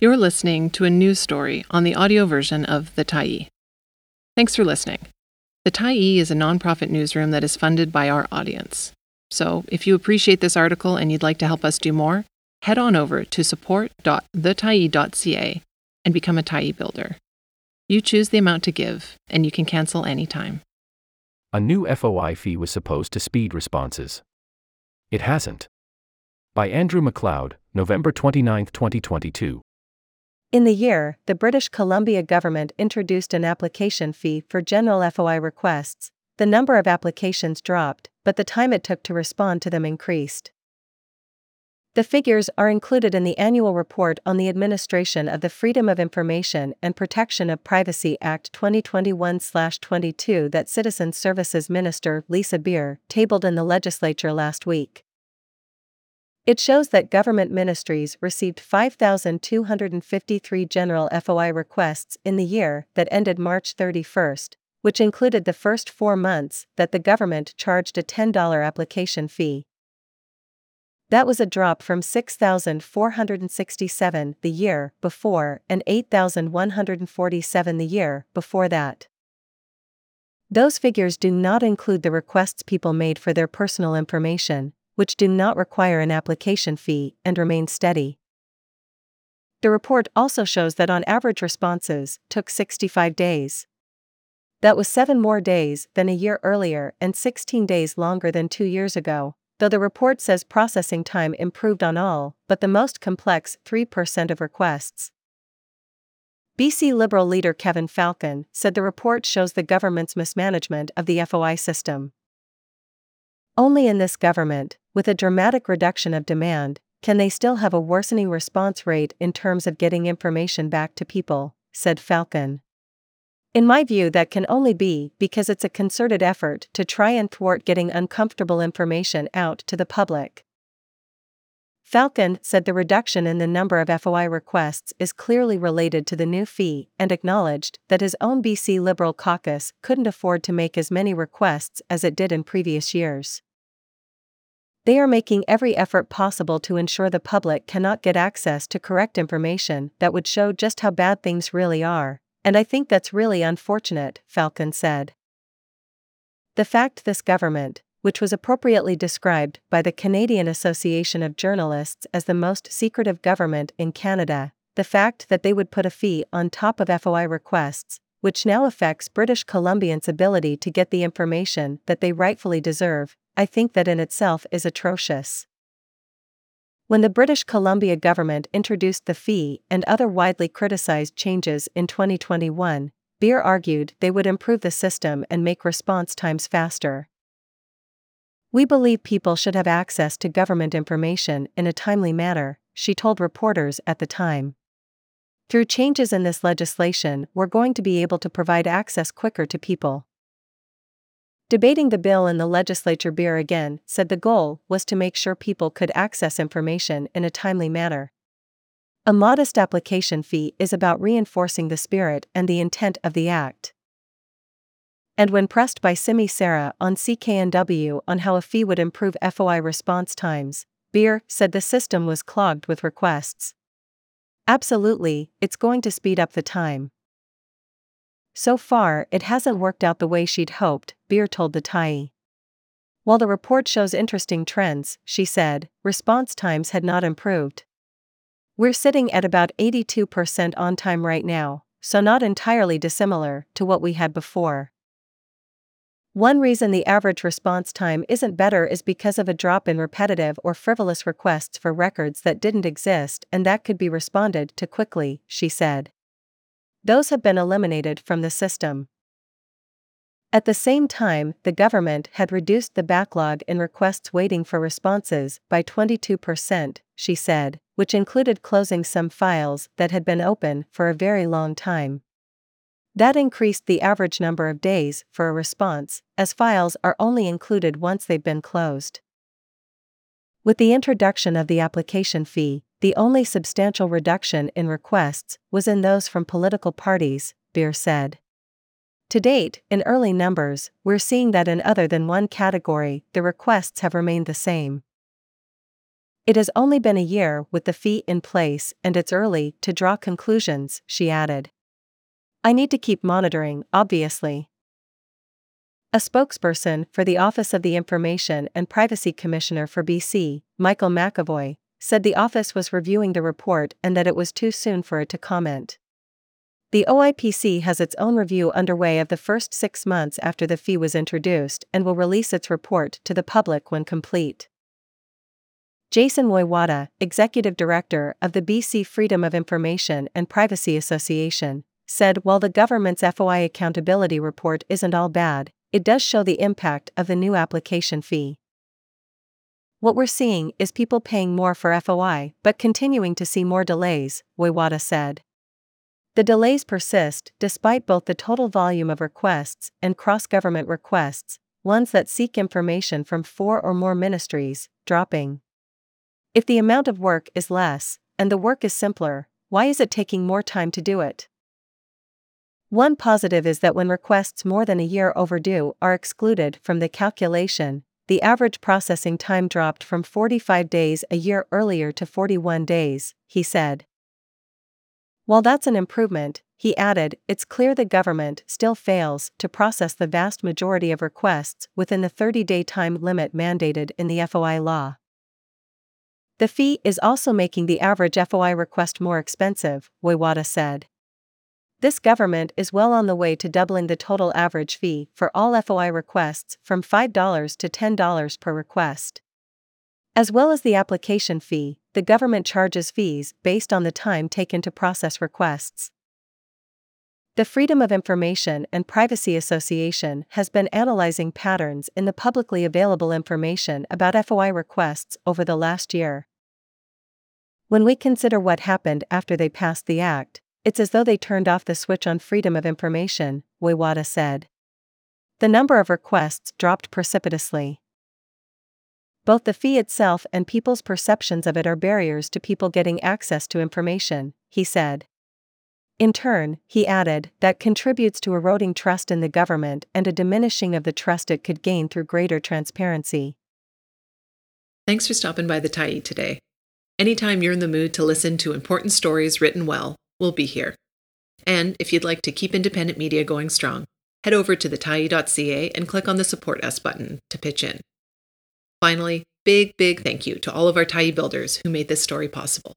You're listening to a news story on the audio version of The Tyee. Thanks for listening. The Tyee is a nonprofit newsroom that is funded by our audience. So, if you appreciate this article and you'd like to help us do more, head on over to support.thetyee.ca and become a Tyee builder. You choose the amount to give, and you can cancel anytime. A new FOI fee was supposed to speed responses. It hasn't. By Andrew MacLeod, November 29, 2022. In the year, the British Columbia government introduced an application fee for general FOI requests. The number of applications dropped, but the time it took to respond to them increased. The figures are included in the annual report on the administration of the Freedom of Information and Protection of Privacy Act 2021 22 that Citizen Services Minister Lisa Beare tabled in the legislature last week. It shows that government ministries received 5,253 general FOI requests in the year that ended March 31, which included the first four months that the government charged a $10 application fee. That was a drop from 6,467 the year before and 8,147 the year before that. Those figures do not include the requests people made for their personal information, which do not require an application fee and remain steady. The report also shows that on average responses took 65 days. That was 7 more days than a year earlier and 16 days longer than 2 years ago, though the report says processing time improved on all but the most complex 3% of requests. BC Liberal leader Kevin Falcon said the report shows the government's mismanagement of the FOI system. Only in this government, with a dramatic reduction of demand, can they still have a worsening response rate in terms of getting information back to people, said Falcon. In my view, that can only be because it's a concerted effort to try and thwart getting uncomfortable information out to the public. Falcon said the reduction in the number of FOI requests is clearly related to the new fee and acknowledged that his own BC Liberal caucus couldn't afford to make as many requests as it did in previous years. They are making every effort possible to ensure the public cannot get access to correct information that would show just how bad things really are, and I think that's really unfortunate, Falcon said. The fact this government, which was appropriately described by the Canadian Association of Journalists as the most secretive government in Canada, the fact that they would put a fee on top of FOI requests, which now affects British Columbians' ability to get the information that they rightfully deserve, I think that in itself is atrocious. When the British Columbia government introduced the fee and other widely criticized changes in 2021, Beare argued they would improve the system and make response times faster. We believe people should have access to government information in a timely manner, she told reporters at the time. Through changes in this legislation, we're going to be able to provide access quicker to people. Debating the bill in the legislature, Beare again said the goal was to make sure people could access information in a timely manner. A modest application fee is about reinforcing the spirit and the intent of the Act. And when pressed by Simi Sara on CKNW on how a fee would improve FOI response times, Beare said the system was clogged with requests. Absolutely, it's going to speed up the time. So far, it hasn't worked out the way she'd hoped, Beare told the Tyee. While the report shows interesting trends, she said, response times had not improved. We're sitting at about 82% on time right now, so not entirely dissimilar to what we had before. One reason the average response time isn't better is because of a drop in repetitive or frivolous requests for records that didn't exist and that could be responded to quickly, she said. Those have been eliminated from the system. At the same time, the government had reduced the backlog in requests waiting for responses by 22%, she said, which included closing some files that had been open for a very long time. That increased the average number of days for a response, as files are only included once they've been closed. With the introduction of the application fee, the only substantial reduction in requests was in those from political parties, Beare said. To date, in early numbers, we're seeing that in other than one category, the requests have remained the same. It has only been a year with the fee in place and it's early to draw conclusions, she added. I need to keep monitoring, obviously. A spokesperson for the Office of the Information and Privacy Commissioner for BC, Michael McEvoy, said the office was reviewing the report and that it was too soon for it to comment. The OIPC has its own review underway of the first six months after the fee was introduced and will release its report to the public when complete. Jason Woywada, Executive Director of the BC Freedom of Information and Privacy Association, said while the government's FOI accountability report isn't all bad, it does show the impact of the new application fee. What we're seeing is people paying more for FOI but continuing to see more delays, Woywada said. The delays persist despite both the total volume of requests and cross government requests, ones that seek information from four or more ministries, dropping. If the amount of work is less, and the work is simpler, why is it taking more time to do it? One positive is that when requests more than a year overdue are excluded from the calculation, the average processing time dropped from 45 days a year earlier to 41 days, he said. While that's an improvement, he added, it's clear the government still fails to process the vast majority of requests within the 30 day time limit mandated in the FOI law. The fee is also making the average FOI request more expensive, Woywada said. This government is well on the way to doubling the total average fee for all FOI requests from $5 to $10 per request. As well as the application fee, the government charges fees based on the time taken to process requests. The Freedom of Information and Privacy Association has been analyzing patterns in the publicly available information about FOI requests over the last year. When we consider what happened after they passed the Act, it's as though they turned off the switch on freedom of information, Woywada said. The number of requests dropped precipitously. Both the fee itself and people's perceptions of it are barriers to people getting access to information, he said. In turn, he added, that contributes to eroding trust in the government and a diminishing of the trust it could gain through greater transparency. Thanks for stopping by the Tyee today. Anytime you're in the mood to listen to important stories written well, we'll be here. And if you'd like to keep independent media going strong, head over to thetyee.ca and click on the Support Us button to pitch in. Finally, big, big thank you to all of our Tyee builders who made this story possible.